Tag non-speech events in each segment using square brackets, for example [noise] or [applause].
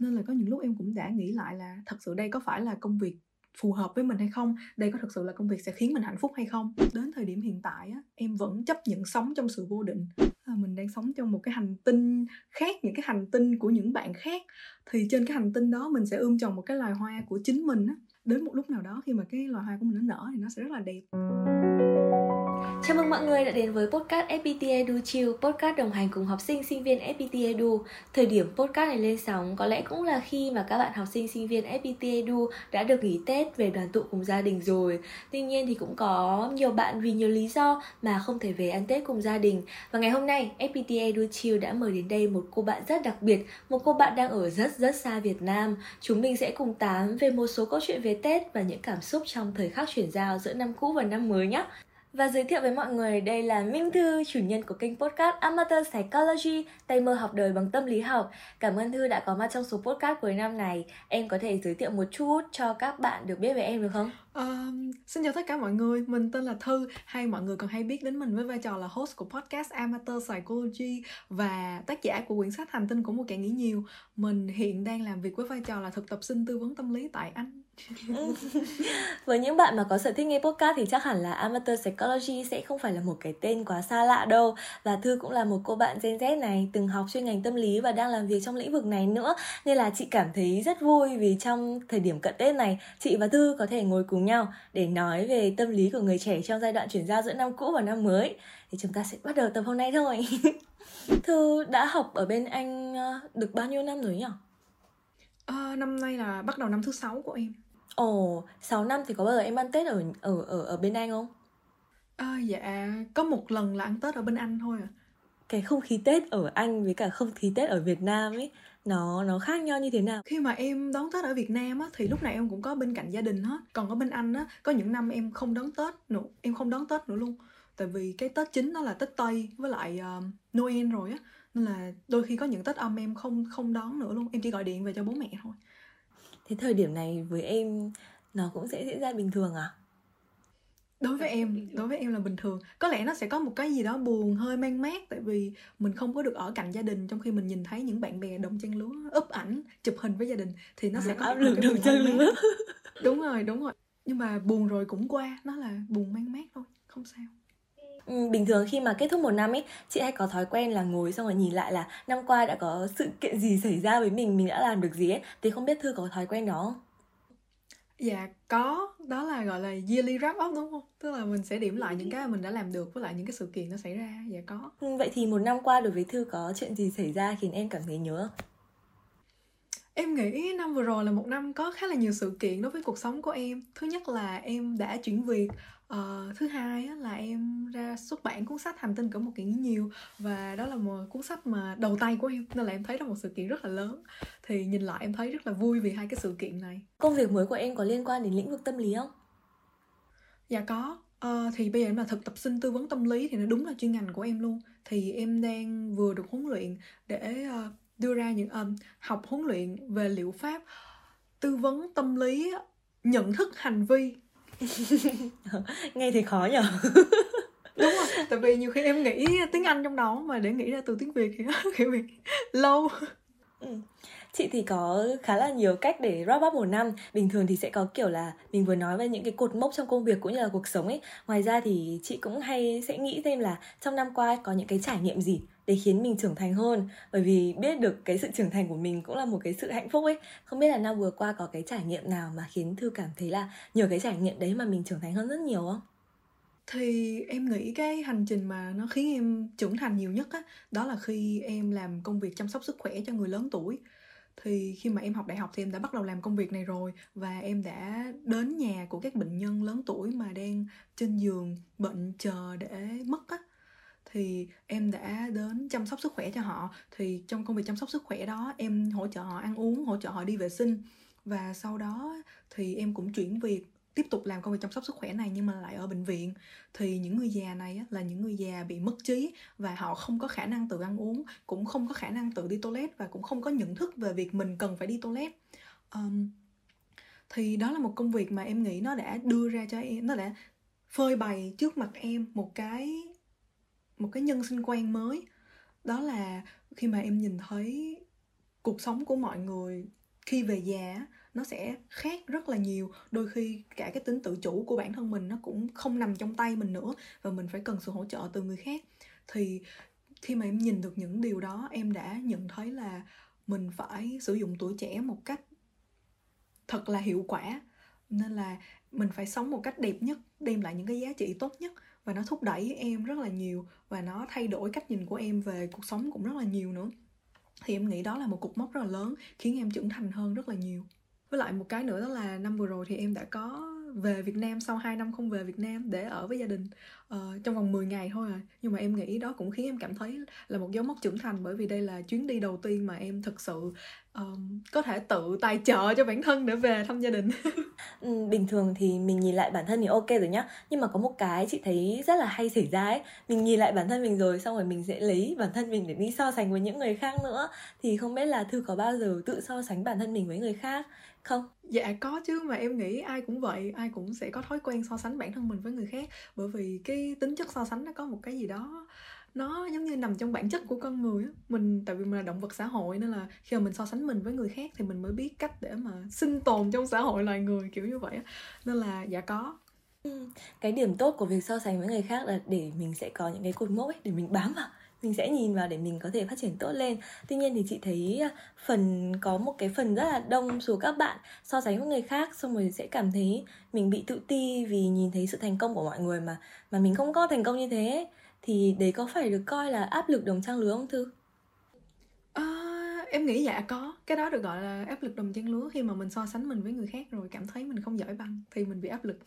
nên là có những lúc em cũng đã nghĩ lại là thật sự đây có phải là công việc phù hợp với mình hay không? Đây có thực sự là công việc sẽ khiến mình hạnh phúc hay không? Đến thời điểm hiện tại á, em vẫn chấp nhận sống trong sự vô định. À, mình đang sống trong một cái hành tinh khác những cái hành tinh của những bạn khác. Thì trên cái hành tinh đó mình sẽ ươm trồng một cái loài hoa của chính mình á đến một lúc nào đó khi mà cái loài hoa của mình nó nở thì nó sẽ rất là đẹp Chào mừng mọi người đã đến với podcast FPT Edu Chill, podcast đồng hành cùng học sinh sinh viên FPT Edu. Thời điểm podcast này lên sóng có lẽ cũng là khi mà các bạn học sinh sinh viên FPT Edu đã được nghỉ Tết về đoàn tụ cùng gia đình rồi. Tuy nhiên thì cũng có nhiều bạn vì nhiều lý do mà không thể về ăn Tết cùng gia đình. Và ngày hôm nay FPT Edu Chill đã mời đến đây một cô bạn rất đặc biệt, một cô bạn đang ở rất rất xa Việt Nam. Chúng mình sẽ cùng tám về một số câu chuyện về Tết và những cảm xúc trong thời khắc chuyển giao giữa năm cũ và năm mới nhé. Và giới thiệu với mọi người, đây là Minh Thư, chủ nhân của kênh podcast Amateur Psychology, tay mơ học đời bằng tâm lý học. Cảm ơn Thư đã có mặt trong số podcast cuối năm này. Em có thể giới thiệu một chút cho các bạn được biết về em được không? Uh, xin chào tất cả mọi người, mình tên là Thư, hay mọi người còn hay biết đến mình với vai trò là host của podcast Amateur Psychology và tác giả của quyển sách Hành tinh của một kẻ nghĩ nhiều. Mình hiện đang làm việc với vai trò là thực tập sinh tư vấn tâm lý tại Anh. [laughs] với những bạn mà có sở thích nghe podcast thì chắc hẳn là Amateur Psychology sẽ không phải là một cái tên quá xa lạ đâu. Và Thư cũng là một cô bạn Gen Z này từng học chuyên ngành tâm lý và đang làm việc trong lĩnh vực này nữa. Nên là chị cảm thấy rất vui vì trong thời điểm cận Tết này chị và Thư có thể ngồi cùng nhau để nói về tâm lý của người trẻ trong giai đoạn chuyển giao giữa năm cũ và năm mới. Thì chúng ta sẽ bắt đầu tập hôm nay thôi. [laughs] Thư đã học ở bên Anh ờ, được bao nhiêu năm rồi nhỉ? À, năm nay là bắt đầu năm thứ sáu của em. Ồ, oh, 6 năm thì có bao giờ em ăn Tết ở ở ở ở bên Anh không? À, dạ, có một lần là ăn Tết ở bên Anh thôi à. Cái không khí Tết ở Anh với cả không khí Tết ở Việt Nam ấy nó nó khác nhau như thế nào? Khi mà em đón Tết ở Việt Nam á thì lúc nào em cũng có bên cạnh gia đình hết. Còn ở bên Anh á có những năm em không đón Tết nữa, em không đón Tết nữa luôn. Tại vì cái Tết chính đó là Tết Tây với lại uh, Noel rồi á nên là đôi khi có những Tết âm em không không đón nữa luôn. Em chỉ gọi điện về cho bố mẹ thôi thế thời điểm này với em nó cũng sẽ diễn ra bình thường à? Đối với em đối với em là bình thường. Có lẽ nó sẽ có một cái gì đó buồn hơi mang mát tại vì mình không có được ở cạnh gia đình trong khi mình nhìn thấy những bạn bè đồng trang lứa úp ảnh chụp hình với gia đình thì nó sẽ có áp lực đồng trang lứa. đúng rồi đúng rồi. Nhưng mà buồn rồi cũng qua nó là buồn mang mát thôi không sao bình thường khi mà kết thúc một năm ấy chị hay có thói quen là ngồi xong rồi nhìn lại là năm qua đã có sự kiện gì xảy ra với mình mình đã làm được gì ấy. Thì không biết thư có thói quen đó không? Dạ có. Đó là gọi là yearly wrap up đúng không? Tức là mình sẽ điểm lại những cái mình đã làm được với lại những cái sự kiện nó xảy ra. Dạ có. Ừ, vậy thì một năm qua đối với thư có chuyện gì xảy ra khiến em cảm thấy nhớ em nghĩ năm vừa rồi là một năm có khá là nhiều sự kiện đối với cuộc sống của em. Thứ nhất là em đã chuyển việc uh, thứ hai á, là em ra xuất bản cuốn sách hành tinh của một kiện nhiều và đó là một cuốn sách mà đầu tay của em nên là em thấy đó một sự kiện rất là lớn. Thì nhìn lại em thấy rất là vui vì hai cái sự kiện này. Công việc mới của em có liên quan đến lĩnh vực tâm lý không? Dạ có. Uh, thì bây giờ em là thực tập sinh tư vấn tâm lý thì nó đúng là chuyên ngành của em luôn. Thì em đang vừa được huấn luyện để uh, đưa ra những um, học huấn luyện về liệu pháp tư vấn tâm lý nhận thức hành vi [laughs] nghe thì khó nhở [laughs] đúng rồi tại vì nhiều khi em nghĩ tiếng anh trong đó mà để nghĩ ra từ tiếng việt thì [laughs] kiểu bị lâu. Ừ. chị thì có khá là nhiều cách để wrap up một năm. Bình thường thì sẽ có kiểu là mình vừa nói về những cái cột mốc trong công việc cũng như là cuộc sống ấy. Ngoài ra thì chị cũng hay sẽ nghĩ thêm là trong năm qua có những cái trải nghiệm gì để khiến mình trưởng thành hơn. Bởi vì biết được cái sự trưởng thành của mình cũng là một cái sự hạnh phúc ấy. Không biết là năm vừa qua có cái trải nghiệm nào mà khiến thư cảm thấy là nhờ cái trải nghiệm đấy mà mình trưởng thành hơn rất nhiều không? Thì em nghĩ cái hành trình mà nó khiến em trưởng thành nhiều nhất á, đó là khi em làm công việc chăm sóc sức khỏe cho người lớn tuổi. Thì khi mà em học đại học thì em đã bắt đầu làm công việc này rồi và em đã đến nhà của các bệnh nhân lớn tuổi mà đang trên giường bệnh chờ để mất á thì em đã đến chăm sóc sức khỏe cho họ. Thì trong công việc chăm sóc sức khỏe đó em hỗ trợ họ ăn uống hỗ trợ họ đi vệ sinh. Và sau đó thì em cũng chuyển việc tiếp tục làm công việc chăm sóc sức khỏe này nhưng mà lại ở bệnh viện. Thì những người già này á, là những người già bị mất trí và họ không có khả năng tự ăn uống cũng không có khả năng tự đi toilet và cũng không có nhận thức về việc mình cần phải đi toilet. Um, thì đó là một công việc mà em nghĩ nó đã đưa ra cho em nó đã phơi bày trước mặt em một cái một cái nhân sinh quan mới. Đó là khi mà em nhìn thấy cuộc sống của mọi người khi về già nó sẽ khác rất là nhiều. Đôi khi cả cái tính tự chủ của bản thân mình nó cũng không nằm trong tay mình nữa và mình phải cần sự hỗ trợ từ người khác. Thì khi mà em nhìn được những điều đó, em đã nhận thấy là mình phải sử dụng tuổi trẻ một cách thật là hiệu quả. Nên là mình phải sống một cách đẹp nhất, đem lại những cái giá trị tốt nhất và nó thúc đẩy em rất là nhiều và nó thay đổi cách nhìn của em về cuộc sống cũng rất là nhiều nữa. Thì em nghĩ đó là một cục mốc rất là lớn, khiến em trưởng thành hơn rất là nhiều. Với lại một cái nữa đó là năm vừa rồi thì em đã có về Việt Nam sau 2 năm không về Việt Nam để ở với gia đình uh, trong vòng 10 ngày thôi à. Nhưng mà em nghĩ đó cũng khiến em cảm thấy là một dấu mốc trưởng thành bởi vì đây là chuyến đi đầu tiên mà em thực sự um, có thể tự tài trợ cho bản thân để về thăm gia đình. [laughs] Ừ, bình thường thì mình nhìn lại bản thân thì ok rồi nhá. Nhưng mà có một cái chị thấy rất là hay xảy ra ấy. Mình nhìn lại bản thân mình rồi xong rồi mình sẽ lấy bản thân mình để đi so sánh với những người khác nữa. Thì không biết là thư có bao giờ tự so sánh bản thân mình với người khác? Không. Dạ có chứ mà em nghĩ ai cũng vậy ai cũng sẽ có thói quen so sánh bản thân mình với người khác bởi vì cái tính chất so sánh nó có một cái gì đó nó giống như nằm trong bản chất của con người mình tại vì mình là động vật xã hội nên là khi mà mình so sánh mình với người khác thì mình mới biết cách để mà sinh tồn trong xã hội loài người kiểu như vậy nên là dạ có. Ừ, cái điểm tốt của việc so sánh với người khác là để mình sẽ có những cái cột mốc ấy để mình bám vào mình sẽ nhìn vào để mình có thể phát triển tốt lên. Tuy nhiên thì chị thấy à, phần có một cái phần rất là đông số các bạn so sánh với người khác xong rồi sẽ cảm thấy mình bị tự ti vì nhìn thấy sự thành công của mọi người mà mà mình không có thành công như thế. Thì đấy có phải được coi là áp lực đồng trang lứa không thư? À, em nghĩ dạ có. Cái đó được gọi là áp lực đồng trang lứa khi mà mình so sánh mình với người khác rồi cảm thấy mình không giỏi bằng thì mình bị áp lực.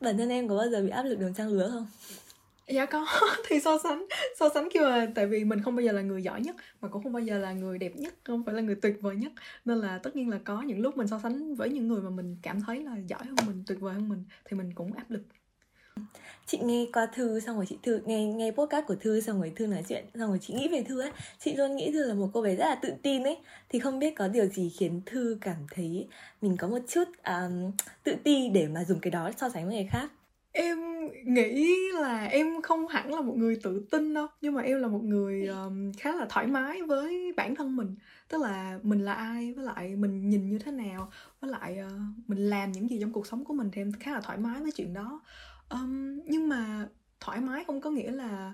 Bản thân em có bao giờ bị áp lực đồng trang lứa không dạ có [laughs] thì so sánh so sánh khi mà tại vì mình không bao giờ là người giỏi nhất mà cũng không bao giờ là người đẹp nhất không phải là người tuyệt vời nhất. Nên là tất nhiên là có những lúc mình so sánh với những người mà mình cảm thấy là giỏi hơn mình tuyệt vời hơn mình thì mình cũng áp lực. Chị nghe qua thư xong rồi chị thư nghe nghe podcast của thư xong rồi thư nói chuyện xong rồi chị nghĩ về thư ấy. Chị luôn nghĩ thư là một cô bé rất là tự tin ấy. Thì không biết có điều gì khiến thư cảm thấy mình có một chút um, tự ti để mà dùng cái đó so sánh với người khác? Em nghĩ là em không hẳn là một người tự tin đâu nhưng mà em là một người um, khá là thoải mái với bản thân mình. Tức là mình là ai với lại mình nhìn như thế nào với lại uh, mình làm những gì trong cuộc sống của mình thì em khá là thoải mái với chuyện đó. Um, nhưng mà thoải mái không có nghĩa là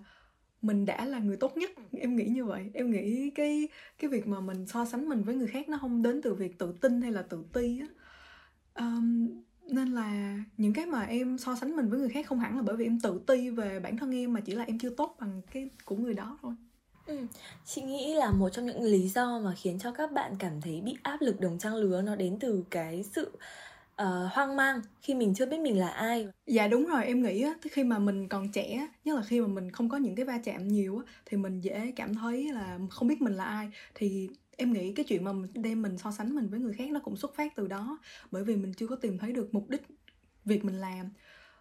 mình đã là người tốt nhất em nghĩ như vậy. Em nghĩ cái cái việc mà mình so sánh mình với người khác nó không đến từ việc tự tin hay là tự ti á. Um, nên là những cái mà em so sánh mình với người khác không hẳn là bởi vì em tự ti về bản thân em mà chỉ là em chưa tốt bằng cái của người đó thôi Ừ. Chị nghĩ là một trong những lý do mà khiến cho các bạn cảm thấy bị áp lực đồng trang lứa nó đến từ cái sự uh, hoang mang khi mình chưa biết mình là ai. Dạ đúng rồi, em nghĩ á, khi mà mình còn trẻ, nhất là khi mà mình không có những cái va chạm nhiều á, thì mình dễ cảm thấy là không biết mình là ai. Thì em nghĩ cái chuyện mà mình đem mình so sánh mình với người khác nó cũng xuất phát từ đó bởi vì mình chưa có tìm thấy được mục đích việc mình làm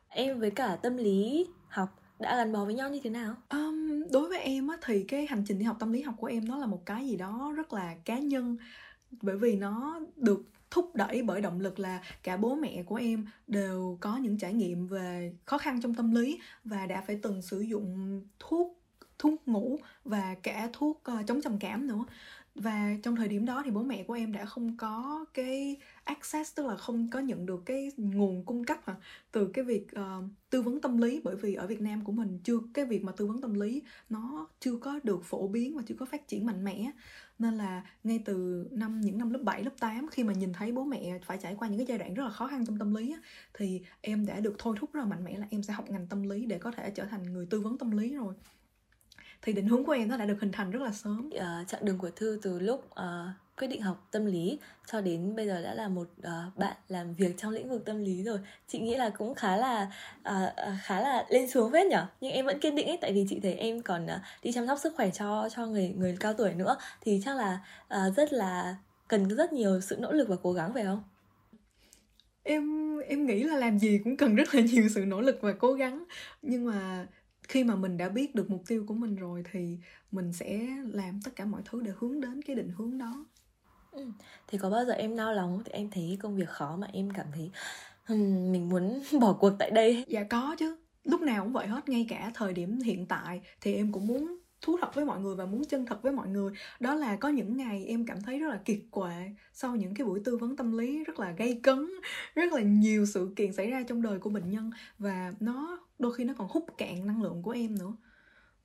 em với cả tâm lý học đã gắn bó với nhau như thế nào? Um, đối với em á, thì cái hành trình đi học tâm lý học của em nó là một cái gì đó rất là cá nhân bởi vì nó được thúc đẩy bởi động lực là cả bố mẹ của em đều có những trải nghiệm về khó khăn trong tâm lý và đã phải từng sử dụng thuốc thuốc ngủ và cả thuốc uh, chống trầm cảm nữa và trong thời điểm đó thì bố mẹ của em đã không có cái access tức là không có nhận được cái nguồn cung cấp hả? Từ cái việc uh, tư vấn tâm lý bởi vì ở Việt Nam của mình chưa cái việc mà tư vấn tâm lý nó chưa có được phổ biến và chưa có phát triển mạnh mẽ. Nên là ngay từ năm những năm lớp 7, lớp 8 khi mà nhìn thấy bố mẹ phải trải qua những cái giai đoạn rất là khó khăn trong tâm lý á, thì em đã được thôi thúc rất là mạnh mẽ là em sẽ học ngành tâm lý để có thể trở thành người tư vấn tâm lý rồi thì định hướng của em nó đã được hình thành rất là sớm. Uh, chặng đường của thư từ lúc uh, quyết định học tâm lý cho đến bây giờ đã là một uh, bạn làm việc trong lĩnh vực tâm lý rồi. Chị nghĩ là cũng khá là uh, khá là lên xuống phết nhở? Nhưng em vẫn kiên định ấy tại vì chị thấy em còn uh, đi chăm sóc sức khỏe cho cho người người cao tuổi nữa. Thì chắc là uh, rất là cần rất nhiều sự nỗ lực và cố gắng phải không? Em em nghĩ là làm gì cũng cần rất là nhiều sự nỗ lực và cố gắng. Nhưng mà khi mà mình đã biết được mục tiêu của mình rồi thì mình sẽ làm tất cả mọi thứ để hướng đến cái định hướng đó. Ừ. thì có bao giờ em nao lòng thì em thấy công việc khó mà em cảm thấy mình muốn [laughs] bỏ cuộc tại đây. Dạ có chứ. Lúc nào cũng vậy hết ngay cả thời điểm hiện tại thì em cũng muốn thú thật với mọi người và muốn chân thật với mọi người. Đó là có những ngày em cảm thấy rất là kiệt quệ sau những cái buổi tư vấn tâm lý, rất là gây cấn, rất là nhiều sự kiện xảy ra trong đời của bệnh nhân và nó đôi khi nó còn hút cạn năng lượng của em nữa.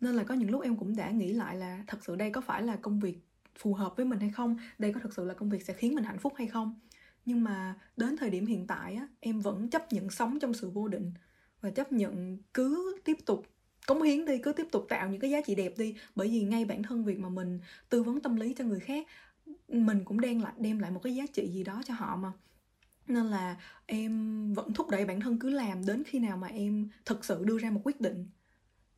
Nên là có những lúc em cũng đã nghĩ lại là thật sự đây có phải là công việc phù hợp với mình hay không? Đây có thật sự là công việc sẽ khiến mình hạnh phúc hay không? Nhưng mà đến thời điểm hiện tại á, em vẫn chấp nhận sống trong sự vô định và chấp nhận cứ tiếp tục cống hiến đi, cứ tiếp tục tạo những cái giá trị đẹp đi. Bởi vì ngay bản thân việc mà mình tư vấn tâm lý cho người khác, mình cũng đem lại đem lại một cái giá trị gì đó cho họ mà. Nên là em vẫn thúc đẩy bản thân cứ làm đến khi nào mà em thực sự đưa ra một quyết định,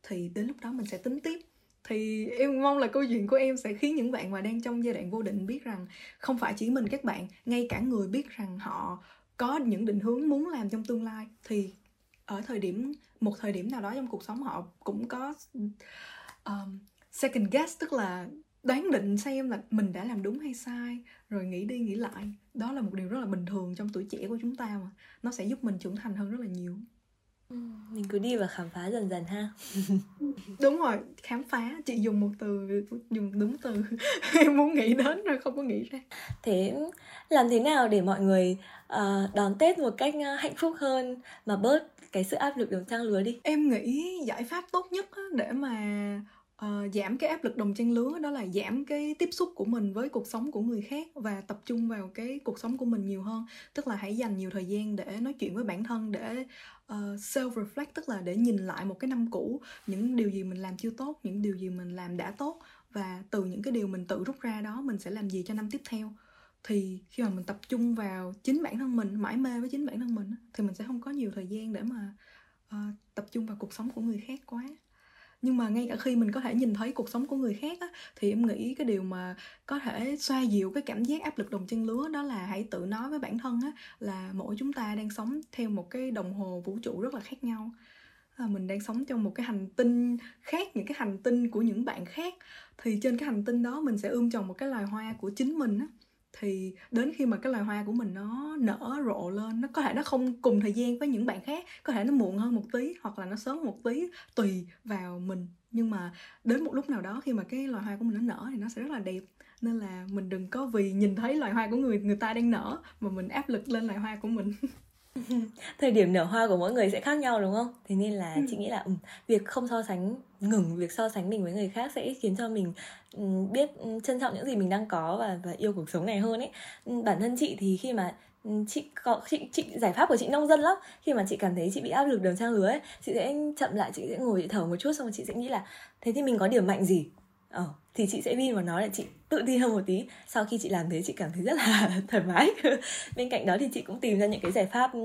thì đến lúc đó mình sẽ tính tiếp. Thì em mong là câu chuyện của em sẽ khiến những bạn mà đang trong giai đoạn vô định biết rằng không phải chỉ mình các bạn, ngay cả người biết rằng họ có những định hướng muốn làm trong tương lai, thì ở thời điểm một thời điểm nào đó trong cuộc sống họ cũng có um, second guess tức là đoán định xem là mình đã làm đúng hay sai rồi nghĩ đi nghĩ lại. Đó là một điều rất là bình thường trong tuổi trẻ của chúng ta mà. Nó sẽ giúp mình trưởng thành hơn rất là nhiều. Mình cứ đi và khám phá dần dần ha. [laughs] Đúng rồi khám phá. Chị dùng một từ dùng đúng từ. [laughs] Em muốn nghĩ đến rồi không có nghĩ ra. Thế làm thế nào để mọi người uh, đón tết một cách uh, hạnh phúc hơn mà bớt cái sự áp lực đồng trang lứa đi. Em nghĩ giải pháp tốt nhất để mà uh, giảm cái áp lực đồng trang lứa đó là giảm cái tiếp xúc của mình với cuộc sống của người khác và tập trung vào cái cuộc sống của mình nhiều hơn. Tức là hãy dành nhiều thời gian để nói chuyện với bản thân để ờ, uh, self reflect tức là để nhìn lại một cái năm cũ những điều gì mình làm chưa tốt những điều gì mình làm đã tốt và từ những cái điều mình tự rút ra đó mình sẽ làm gì cho năm tiếp theo thì khi mà mình tập trung vào chính bản thân mình mãi mê với chính bản thân mình thì mình sẽ không có nhiều thời gian để mà uh, tập trung vào cuộc sống của người khác quá. Nhưng mà ngay cả khi mình có thể nhìn thấy cuộc sống của người khác á, thì em nghĩ cái điều mà có thể xoa dịu cái cảm giác áp lực đồng chân lứa đó là hãy tự nói với bản thân á, là mỗi chúng ta đang sống theo một cái đồng hồ vũ trụ rất là khác nhau. À, mình đang sống trong một cái hành tinh khác những cái hành tinh của những bạn khác. Thì trên cái hành tinh đó mình sẽ ươm trồng một cái loài hoa của chính mình á thì đến khi mà cái loài hoa của mình nó nở rộ lên, nó có thể nó không cùng thời gian với những bạn khác, có thể nó muộn hơn một tí hoặc là nó sớm một tí, tùy vào mình. Nhưng mà đến một lúc nào đó khi mà cái loài hoa của mình nó nở thì nó sẽ rất là đẹp. Nên là mình đừng có vì nhìn thấy loài hoa của người người ta đang nở mà mình áp lực lên loài hoa của mình. [laughs] [laughs] thời điểm nở hoa của mỗi người sẽ khác nhau đúng không? Thế nên là ừ. chị nghĩ là um, việc không so sánh ngừng việc so sánh mình với người khác sẽ khiến cho mình um, biết um, trân trọng những gì mình đang có và và yêu cuộc sống này hơn ấy. Um, bản thân chị thì khi mà chị có chị chị giải pháp của chị nông dân lắm. Khi mà chị cảm thấy chị bị áp lực đường trang lứa ấy chị sẽ chậm lại chị sẽ ngồi chị thở một chút xong rồi chị sẽ nghĩ là thế thì mình có điểm mạnh gì ờ thì chị sẽ vin vào nó để chị tự tin hơn một tí. Sau khi chị làm thế chị cảm thấy rất là [laughs] thoải mái. [laughs] Bên cạnh đó thì chị cũng tìm ra những cái giải pháp ừ,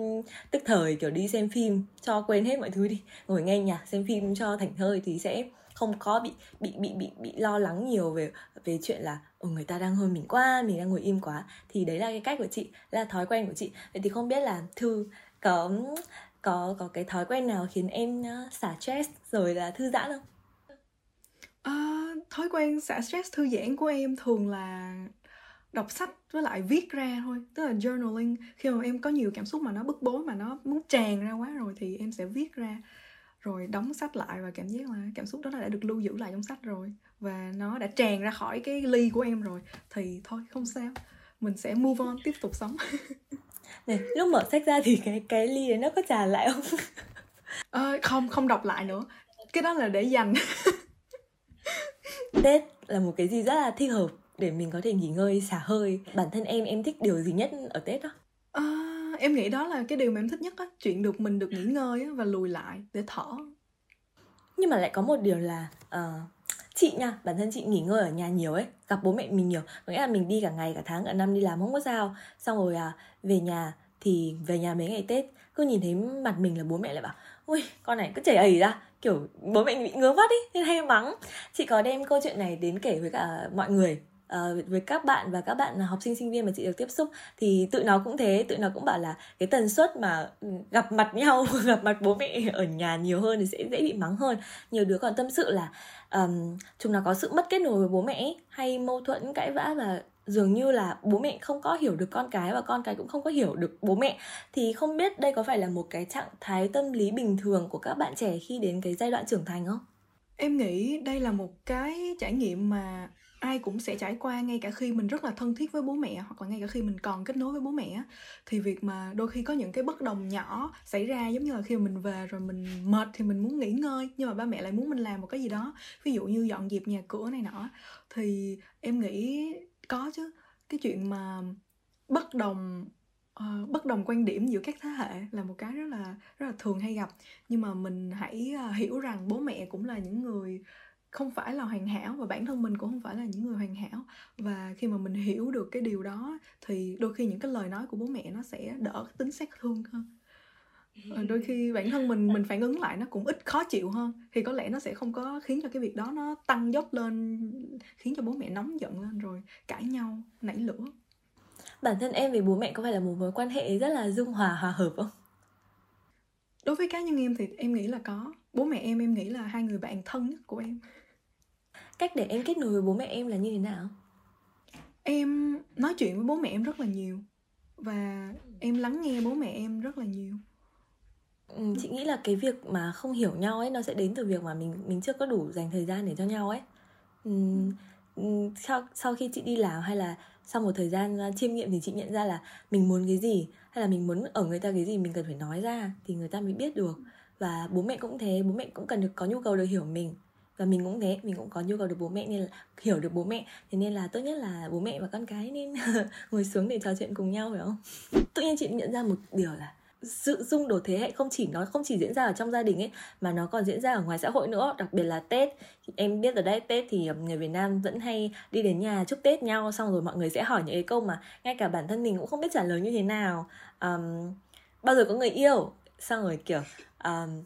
tức thời kiểu đi xem phim cho quên hết mọi thứ đi. Ngồi nghe nhạc xem phim cho thảnh thơi thì sẽ không có bị bị bị bị bị lo lắng nhiều về về chuyện là ừ, người ta đang hơn mình quá mình đang ngồi im quá. Thì đấy là cái cách của chị là thói quen của chị. Vậy thì không biết là thư có có có cái thói quen nào khiến em ờ, xả stress rồi là thư giãn không? À, thói quen xả stress thư giãn của em thường là đọc sách với lại viết ra thôi tức là journaling. Khi mà em có nhiều cảm xúc mà nó bức bối mà nó muốn tràn ra quá rồi thì em sẽ viết ra rồi đóng sách lại và cảm giác là cảm xúc đó đã được lưu giữ lại trong sách rồi và nó đã tràn ra khỏi cái ly của em rồi. Thì thôi không sao mình sẽ move on tiếp tục sống. [laughs] Này lúc mở sách ra thì cái cái ly đấy nó có tràn lại không? À, [laughs] không không đọc lại nữa. Cái đó là để dành [laughs] Tết là một cái gì rất là thích hợp để mình có thể nghỉ ngơi xả hơi. Bản thân em em thích điều gì nhất ở tết đó à, em nghĩ đó là cái điều mà em thích nhất á chuyện được mình được nghỉ ngơi á, và lùi lại để thở. Nhưng mà lại có một điều là uh, chị nha bản thân chị nghỉ ngơi ở nhà nhiều ấy gặp bố mẹ mình nhiều. Có nghĩa là mình đi cả ngày cả tháng cả năm đi làm không có sao. Xong rồi à, về nhà thì về nhà mấy ngày tết cứ nhìn thấy mặt mình là bố mẹ lại bảo ui con này cứ chảy ẩy ra kiểu bố mẹ bị ngứa mắt ý nên hay mắng. Chị có đem câu chuyện này đến kể với cả mọi người uh, với các bạn và các bạn học sinh sinh viên mà chị được tiếp xúc. Thì tụi nó cũng thế tụi nó cũng bảo là cái tần suất mà ừ, gặp mặt [laughs] nhau gặp mặt bố mẹ ở nhà nhiều hơn thì sẽ dễ bị mắng hơn. Nhiều đứa còn tâm sự là um, chúng nó có sự mất kết nối với bố mẹ hay mâu thuẫn cãi vã và dường như là bố mẹ không có hiểu được con cái và con cái cũng không có hiểu được bố mẹ. Thì không biết đây có phải là một cái trạng thái tâm lý bình thường của các bạn trẻ khi đến cái giai đoạn trưởng thành không? Em nghĩ đây là một cái trải nghiệm mà ai cũng sẽ trải qua ngay cả khi mình rất là thân thiết với bố mẹ hoặc là ngay cả khi mình còn kết nối với bố mẹ thì việc mà đôi khi có những cái bất đồng nhỏ xảy ra giống như là khi mình về rồi mình mệt thì mình muốn nghỉ ngơi nhưng mà ba mẹ lại muốn mình làm một cái gì đó. Ví dụ như dọn dẹp nhà cửa này nọ. Thì em nghĩ có chứ cái chuyện mà bất đồng uh, bất đồng quan điểm giữa các thế hệ là một cái rất là rất là thường hay gặp. Nhưng mà mình hãy uh, hiểu rằng bố mẹ cũng là những người không phải là hoàn hảo và bản thân mình cũng không phải là những người hoàn hảo. Và khi mà mình hiểu được cái điều đó thì đôi khi những cái lời nói của bố mẹ nó sẽ đỡ tính sát thương hơn. Ờ, đôi khi bản thân mình mình phản ứng lại nó cũng ít khó chịu hơn. Thì có lẽ nó sẽ không có khiến cho cái việc đó nó tăng dốc lên khiến cho bố mẹ nóng giận lên rồi cãi nhau nảy lửa. Bản thân em với bố mẹ có phải là một mối quan hệ rất là dung hòa hòa hợp không? Đối với cá nhân em thì em nghĩ là có. Bố mẹ em em nghĩ là hai người bạn thân nhất của em. Cách để em kết nối với bố mẹ em là như thế nào? Em nói chuyện với bố mẹ em rất là nhiều và em lắng nghe bố mẹ em rất là nhiều. Ừ, chị nghĩ là cái việc mà không hiểu nhau ấy nó sẽ đến từ việc mà mình mình chưa có đủ dành thời gian để cho nhau ấy sau sau khi chị đi làm hay là sau một thời gian chiêm nghiệm thì chị nhận ra là mình muốn cái gì, hay là mình muốn ở người ta cái gì mình cần phải nói ra thì người ta mới biết được. Và bố mẹ cũng thế, bố mẹ cũng cần được, có nhu cầu được hiểu mình. Và mình cũng thế, mình cũng có nhu cầu được bố mẹ nên là, hiểu được bố mẹ. Thế nên là tốt nhất là bố mẹ và con cái nên [laughs] ngồi xuống để trò chuyện cùng nhau, phải không? Tự nhiên chị nhận ra một điều là sự xung đột thế hệ không chỉ nó không chỉ diễn ra ở trong gia đình ấy mà nó còn diễn ra ở ngoài xã hội nữa đặc biệt là tết. Em biết ở đây tết thì ờ, người việt nam vẫn hay đi đến nhà chúc tết nhau xong rồi mọi người sẽ hỏi những cái câu mà ngay cả bản thân mình cũng không biết trả lời như thế nào. Um, bao giờ có người yêu? Xong rồi kiểu um,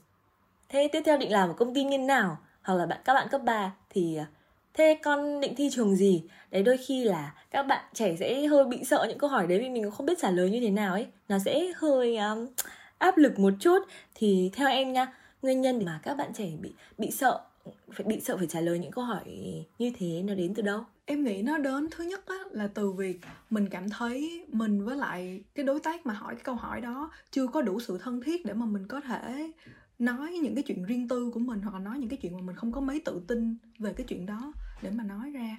thế tiếp theo định làm ở công ty như nào? Hoặc là bạn các bạn cấp 3 thì ờ, thế con định thi trường gì? Đấy đôi khi là các bạn trẻ sẽ hơi bị sợ những câu hỏi đấy vì mình cũng không biết trả lời như thế nào ấy. Nó sẽ hơi um, áp lực một chút. Thì theo em nha nguyên nhân mà các bạn trẻ bị bị sợ phải bị sợ phải trả lời những câu hỏi như thế nó đến từ đâu? Em nghĩ nó đến thứ nhất á, là từ việc mình cảm thấy mình với lại cái đối tác mà hỏi cái câu hỏi đó chưa có đủ sự thân thiết để mà mình có thể nói những cái chuyện riêng tư của mình hoặc là nói những cái chuyện mà mình không có mấy tự tin về cái chuyện đó để mà nói ra.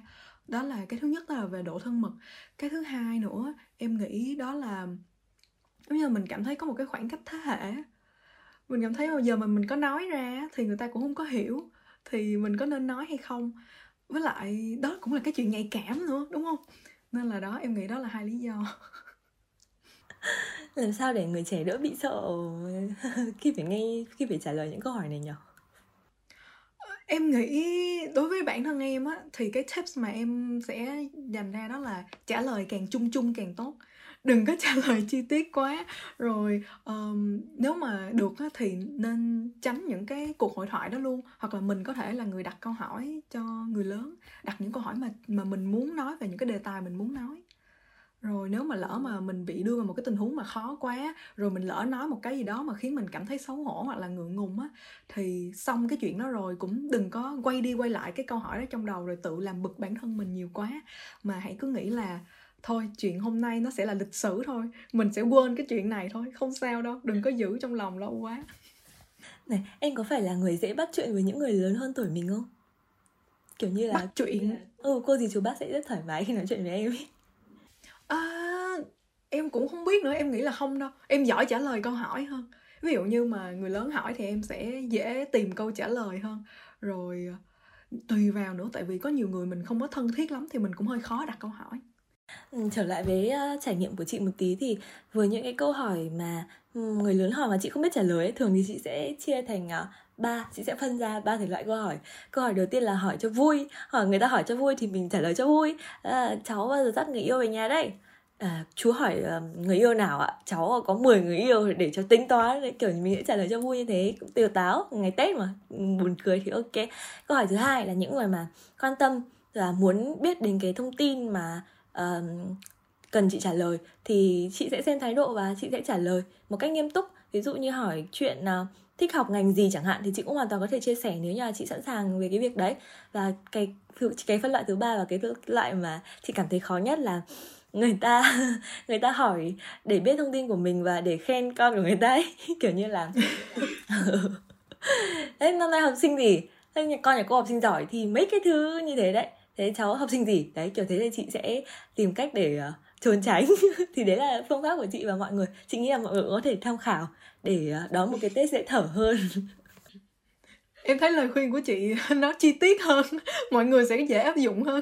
Đó là cái thứ nhất đó là về độ thân mật. Cái thứ hai nữa, em nghĩ đó là, giống như mình cảm thấy có một cái khoảng cách thế hệ mình cảm thấy bây giờ mà mình có nói ra thì người ta cũng không có hiểu thì mình có nên nói hay không. Với lại, đó cũng là cái chuyện nhạy cảm nữa, đúng không? Nên là đó, em nghĩ đó là hai lý do. [laughs] Làm sao để người trẻ đỡ bị sợ? [laughs] Khi phải nghe, khi phải trả lời những câu hỏi này nhỉ em nghĩ đối với bản thân em á thì cái tips mà em sẽ dành ra đó là trả lời càng chung chung càng tốt. Đừng có [laughs] trả lời chi tiết quá. Rồi um, nếu mà được á, thì nên tránh những cái cuộc hội thoại đó luôn. Hoặc là mình có thể là người đặt câu hỏi cho người lớn đặt những câu hỏi mà mà mình muốn nói về những cái đề tài mình muốn nói rồi nếu mà lỡ mà mình bị đưa vào một cái tình huống mà khó quá rồi mình lỡ nói một cái gì đó mà khiến mình cảm thấy xấu hổ hoặc là ngượng ngùng á thì xong cái chuyện đó rồi cũng đừng có quay đi quay lại cái câu hỏi đó trong đầu rồi tự làm bực bản thân mình nhiều quá. Mà hãy cứ nghĩ là thôi chuyện hôm nay nó sẽ là lịch sử thôi mình sẽ quên cái chuyện này thôi không sao đâu đừng có giữ trong lòng lâu quá. Này em có phải là người dễ bắt chuyện với những người lớn hơn tuổi mình không? Kiểu như là bắt chuyện ừ cô gì chú bác sẽ rất thoải mái khi nói chuyện với em à, em cũng không biết nữa em nghĩ là không đâu. Em giỏi trả lời câu hỏi hơn. Ví dụ như mà người lớn hỏi thì em sẽ dễ tìm câu trả lời hơn. Rồi à, tùy vào nữa tại vì có nhiều người mình không có thân thiết lắm thì mình cũng hơi khó đặt câu hỏi. Ừ, trở lại với uh, trải nghiệm của chị một tí thì với những cái câu hỏi mà người lớn hỏi mà chị không biết trả lời ấy, thường thì chị sẽ chia thành uh, ba chị sẽ phân ra ba thể loại câu hỏi. Câu hỏi đầu tiên là hỏi cho vui. Hỏi người ta hỏi cho vui thì mình trả lời cho vui. À, cháu bao giờ dắt người yêu về nhà đây à, chú hỏi uh, người yêu nào ạ? Cháu có 10 người yêu để cho tính toán đấy kiểu mình sẽ trả lời cho vui như thế cũng tiêu táo ngày tết mà buồn cười thì ok. Câu hỏi thứ hai là những người mà quan tâm và muốn biết đến cái thông tin mà uh, cần chị trả lời thì chị sẽ xem thái độ và chị sẽ trả lời một cách nghiêm túc. Ví dụ như hỏi chuyện uh, thích học ngành gì chẳng hạn thì chị cũng hoàn toàn có thể chia sẻ nếu như là chị sẵn sàng về cái việc đấy. Và cái cái phân loại thứ ba và cái loại mà chị cảm thấy khó nhất là người ta [laughs] người ta hỏi để biết thông tin của mình và để khen con của người ta ấy. [laughs] Kiểu như là [laughs] đấy năm nay học sinh gì? Con nhà cô học sinh giỏi thì mấy cái thứ như thế đấy. Thế cháu học sinh gì? Đấy kiểu thế thì chị sẽ tìm cách để uh, trốn tránh. [laughs] Thì đấy là phương pháp của chị và mọi người. Chị nghĩ là mọi người có thể tham khảo để uh, đón một cái tết dễ thở hơn. [laughs] Em thấy lời khuyên của chị [laughs] nó chi tiết hơn. Mọi người sẽ dễ áp dụng hơn.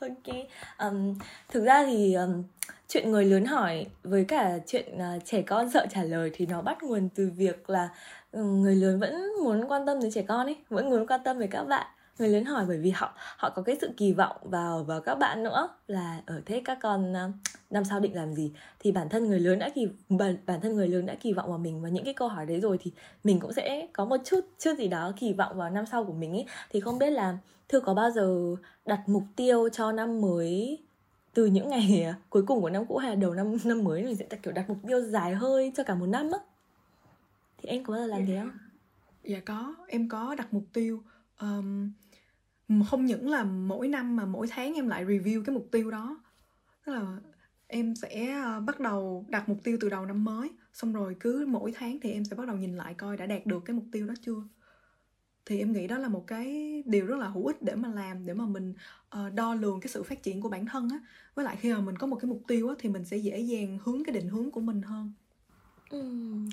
Ok um, thực ra thì um, chuyện người lớn hỏi với cả chuyện uh, trẻ con sợ trả lời thì nó bắt nguồn từ việc là người lớn vẫn muốn quan tâm đến trẻ con ấy vẫn muốn quan tâm về các bạn người lớn hỏi bởi vì họ họ có cái sự kỳ vọng vào vào các bạn nữa là ở thế các con ờ, năm sau định làm gì? Thì bản thân người lớn đã kỳ bản, bản thân người lớn đã kỳ vọng vào mình và những cái câu hỏi đấy rồi thì mình cũng sẽ có một chút chút gì đó kỳ vọng vào năm sau của mình ấy. Thì không biết là thư có bao giờ đặt mục tiêu cho năm mới từ những ngày à, cuối cùng của năm cũ hay là đầu năm năm mới mình sẽ kiểu đặt mục tiêu dài hơi cho cả một năm á? Thì em có bao giờ làm thế không? Dạ, dạ có em có đặt mục tiêu um, không những là mỗi năm mà mỗi tháng em lại review cái mục tiêu đó. Tức là em sẽ ờ, bắt đầu đặt mục tiêu từ đầu năm mới, xong rồi cứ mỗi tháng thì em sẽ bắt đầu nhìn lại coi đã đạt được cái mục tiêu đó chưa. Thì em nghĩ đó là một cái điều rất là hữu ích để mà làm, để mà mình ờ, đo lường cái sự phát triển của bản thân á. Với lại khi mà mình có một cái mục tiêu á thì mình sẽ dễ dàng hướng cái định hướng của mình hơn ừ,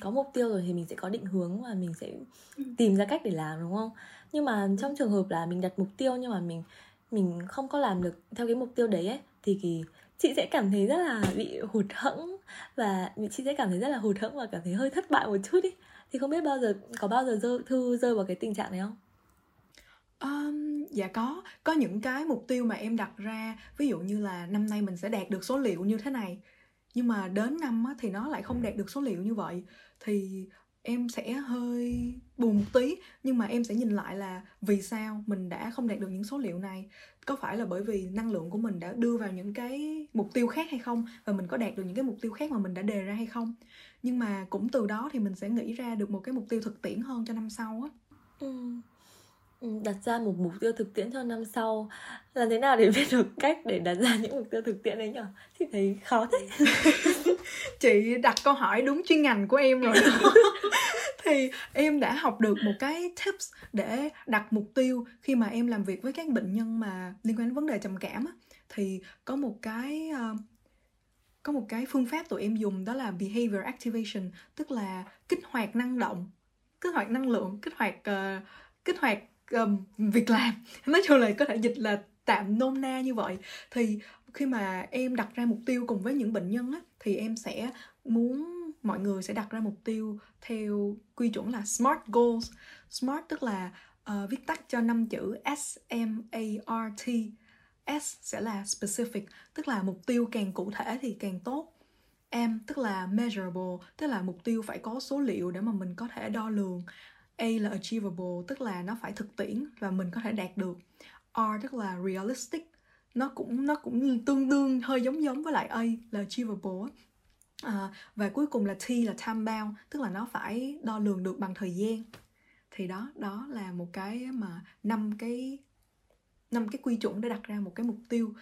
có mục tiêu rồi thì mình sẽ có định hướng và mình sẽ ừ. tìm ra cách để làm đúng không? Nhưng mà trong trường hợp là mình đặt mục tiêu nhưng mà mình mình không có làm được theo cái mục tiêu đấy ấy thì kỳ chị sẽ cảm thấy rất là bị hụt hẫng và chị sẽ cảm thấy rất là hụt hẫng và cảm thấy hơi thất bại một chút ý thì không biết bao giờ có bao giờ rơi, thư rơi vào cái tình trạng này không? Um, dạ có. Có những cái mục tiêu mà em đặt ra ví dụ như là năm nay mình sẽ đạt được số liệu như thế này nhưng mà đến năm á, thì nó lại không đạt được số liệu như vậy. Thì em sẽ hơi buồn một tí nhưng mà em sẽ nhìn lại là vì sao mình đã không đạt được những số liệu này. Có phải là bởi vì năng lượng của mình đã đưa vào những cái mục tiêu khác hay không? Và mình có đạt được những cái mục tiêu khác mà mình đã đề ra hay không? Nhưng mà cũng từ đó thì mình sẽ nghĩ ra được một cái mục tiêu thực tiễn hơn cho năm sau á. Ừ. Ừ, đặt ra một mục tiêu thực tiễn cho năm sau. Làm thế nào để [laughs] biết được cách để đặt ra những mục tiêu thực tiễn đấy nhở thì thấy khó thế. [laughs] Chị đặt câu hỏi đúng chuyên ngành của em rồi [laughs] thì em đã học được một cái tips để đặt mục tiêu khi mà em làm việc với các bệnh nhân mà liên quan đến vấn đề trầm cảm á. Thì có một cái uh, có một cái phương pháp tụi em dùng đó là behavior activation tức là kích hoạt năng động kích hoạt năng lượng kích hoạt uh, kích hoạt um, việc làm nói chung là có thể dịch là tạm nôm na như vậy thì khi mà em đặt ra mục tiêu cùng với những bệnh nhân á thì em sẽ muốn mọi người sẽ đặt ra mục tiêu theo quy chuẩn là SMART goals. SMART tức là uh, viết tắt cho năm chữ S M A R T. S sẽ là specific, tức là mục tiêu càng cụ thể thì càng tốt. M tức là measurable, tức là mục tiêu phải có số liệu để mà mình có thể đo lường. A là achievable, tức là nó phải thực tiễn và mình có thể đạt được. R tức là realistic, nó cũng nó cũng tương đương hơi giống giống với lại A là achievable à, và cuối cùng là T là time bound tức là nó phải đo lường được bằng thời gian. Thì đó đó là một cái mà năm cái năm cái quy chuẩn để đặt ra một cái mục tiêu.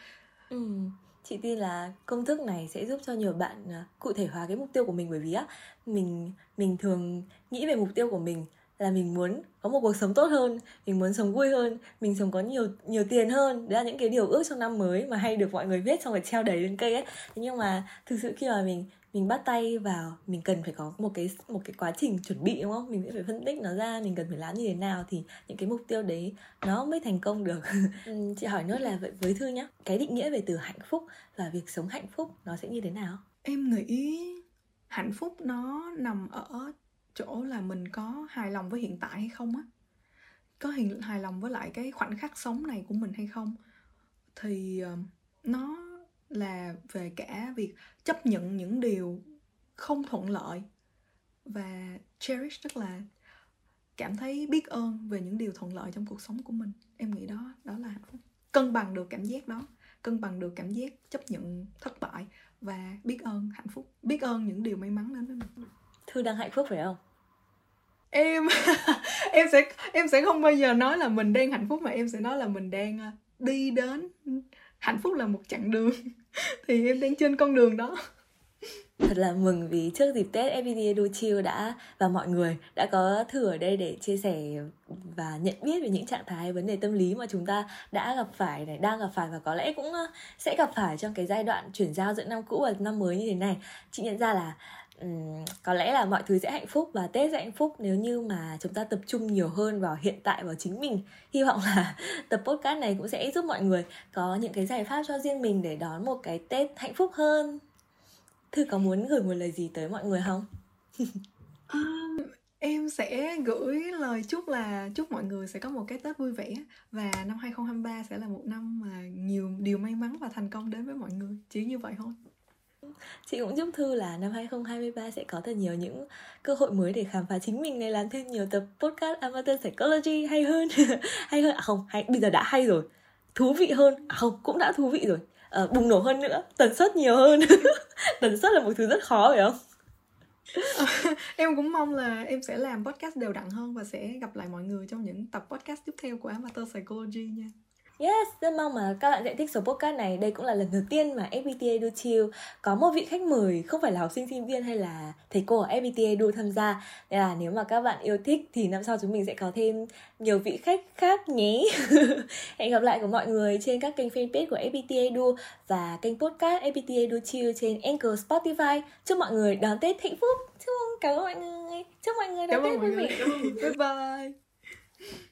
Ừ chị tin là công thức này sẽ giúp cho nhiều bạn à, cụ thể hóa cái mục tiêu của mình bởi vì á mình mình thường nghĩ về mục tiêu của mình là mình muốn có một cuộc sống tốt hơn mình muốn sống vui hơn mình sống có nhiều nhiều tiền hơn. Đấy là những cái điều ước trong năm mới mà hay được mọi người viết xong rồi treo đầy lên cây ấy. Thế nhưng mà thực sự khi mà mình mình bắt tay vào mình cần phải có một cái một cái quá trình chuẩn bị đúng không? Mình sẽ phải phân tích nó ra mình cần phải làm như thế nào thì những cái mục tiêu đấy nó mới thành công được. [laughs] Ừ, chị hỏi nốt là vậy với thư nhá cái định nghĩa về từ hạnh phúc và việc sống hạnh phúc nó sẽ như thế nào? Em nghĩ hạnh phúc nó nằm ở chỗ là mình có hài lòng với hiện tại hay không á? Có hài lòng với lại cái khoảnh khắc sống này của mình hay không? Thì ờ, nó là về cả việc chấp nhận những điều không thuận lợi và cherish, tức là cảm thấy biết ơn về những điều thuận lợi trong cuộc sống của mình. Em nghĩ đó đó là cân bằng được cảm giác đó, cân bằng được cảm giác chấp nhận thất bại và biết ơn, hạnh phúc, biết ơn những điều may mắn đến với mình thư đang hạnh phúc phải không? Em [laughs] em sẽ em sẽ không bao giờ nói là mình đang hạnh phúc mà em sẽ nói là mình đang ờ, đi đến hạnh phúc là một chặng đường. [laughs] Thì em đang trên con đường đó. Thật là mừng vì trước dịp Tết FPT Edu Chill đã và mọi người đã có thử ở đây để chia sẻ và nhận biết về những trạng thái vấn đề tâm lý mà chúng ta đã gặp phải này đang gặp phải và có lẽ cũng sẽ gặp phải trong cái giai đoạn chuyển giao giữa năm cũ và năm mới như thế này. Chị nhận ra là um, có lẽ là mọi thứ sẽ hạnh phúc và tết sẽ hạnh phúc nếu như mà chúng ta tập trung nhiều hơn vào hiện tại vào chính mình. Hy vọng là [laughs] tập podcast này cũng sẽ giúp mọi người có những cái giải pháp cho riêng mình để đón một cái tết hạnh phúc hơn. Thư có muốn gửi một lời gì tới mọi người không? [laughs] Um, em sẽ gửi lời chúc là chúc mọi người sẽ có một cái Tết vui vẻ và năm 2023 sẽ là một năm mà nhiều điều may mắn và thành công đến với mọi người. Chỉ như vậy thôi chị cũng chúc thư là năm 2023 sẽ có thật nhiều những cơ hội mới để khám phá chính mình này làm thêm nhiều tập podcast amateur psychology hay hơn. [laughs] Hay hơn à không hay bây giờ đã hay rồi. Thú vị hơn à không cũng đã thú vị rồi. À, bùng nổ hơn nữa tần suất nhiều hơn. [laughs] Tần suất là một thứ rất khó phải không? [laughs] Em cũng mong là em sẽ làm podcast đều đặn hơn và sẽ gặp lại mọi người trong những tập podcast tiếp theo của Amateur Psychology nha. Yes, rất mong mà các bạn sẽ thích số podcast này. Đây cũng là lần đầu tiên mà FPT Edu Chill có một vị khách mời không phải là học sinh sinh viên hay là thầy cô ở FPT Edu tham gia. Nên là nếu mà các bạn yêu thích thì năm sau chúng mình sẽ có thêm nhiều vị khách khác nhé. [laughs] Hẹn gặp lại của mọi người trên các kênh fanpage của FPT Edu và kênh podcast FPT Edu Chill trên Anchor Spotify. Chúc mọi người đón Tết hạnh phúc. Chúc cảm ơn mọi người. Chúc mọi người đón Tết vui vẻ. Bye bye.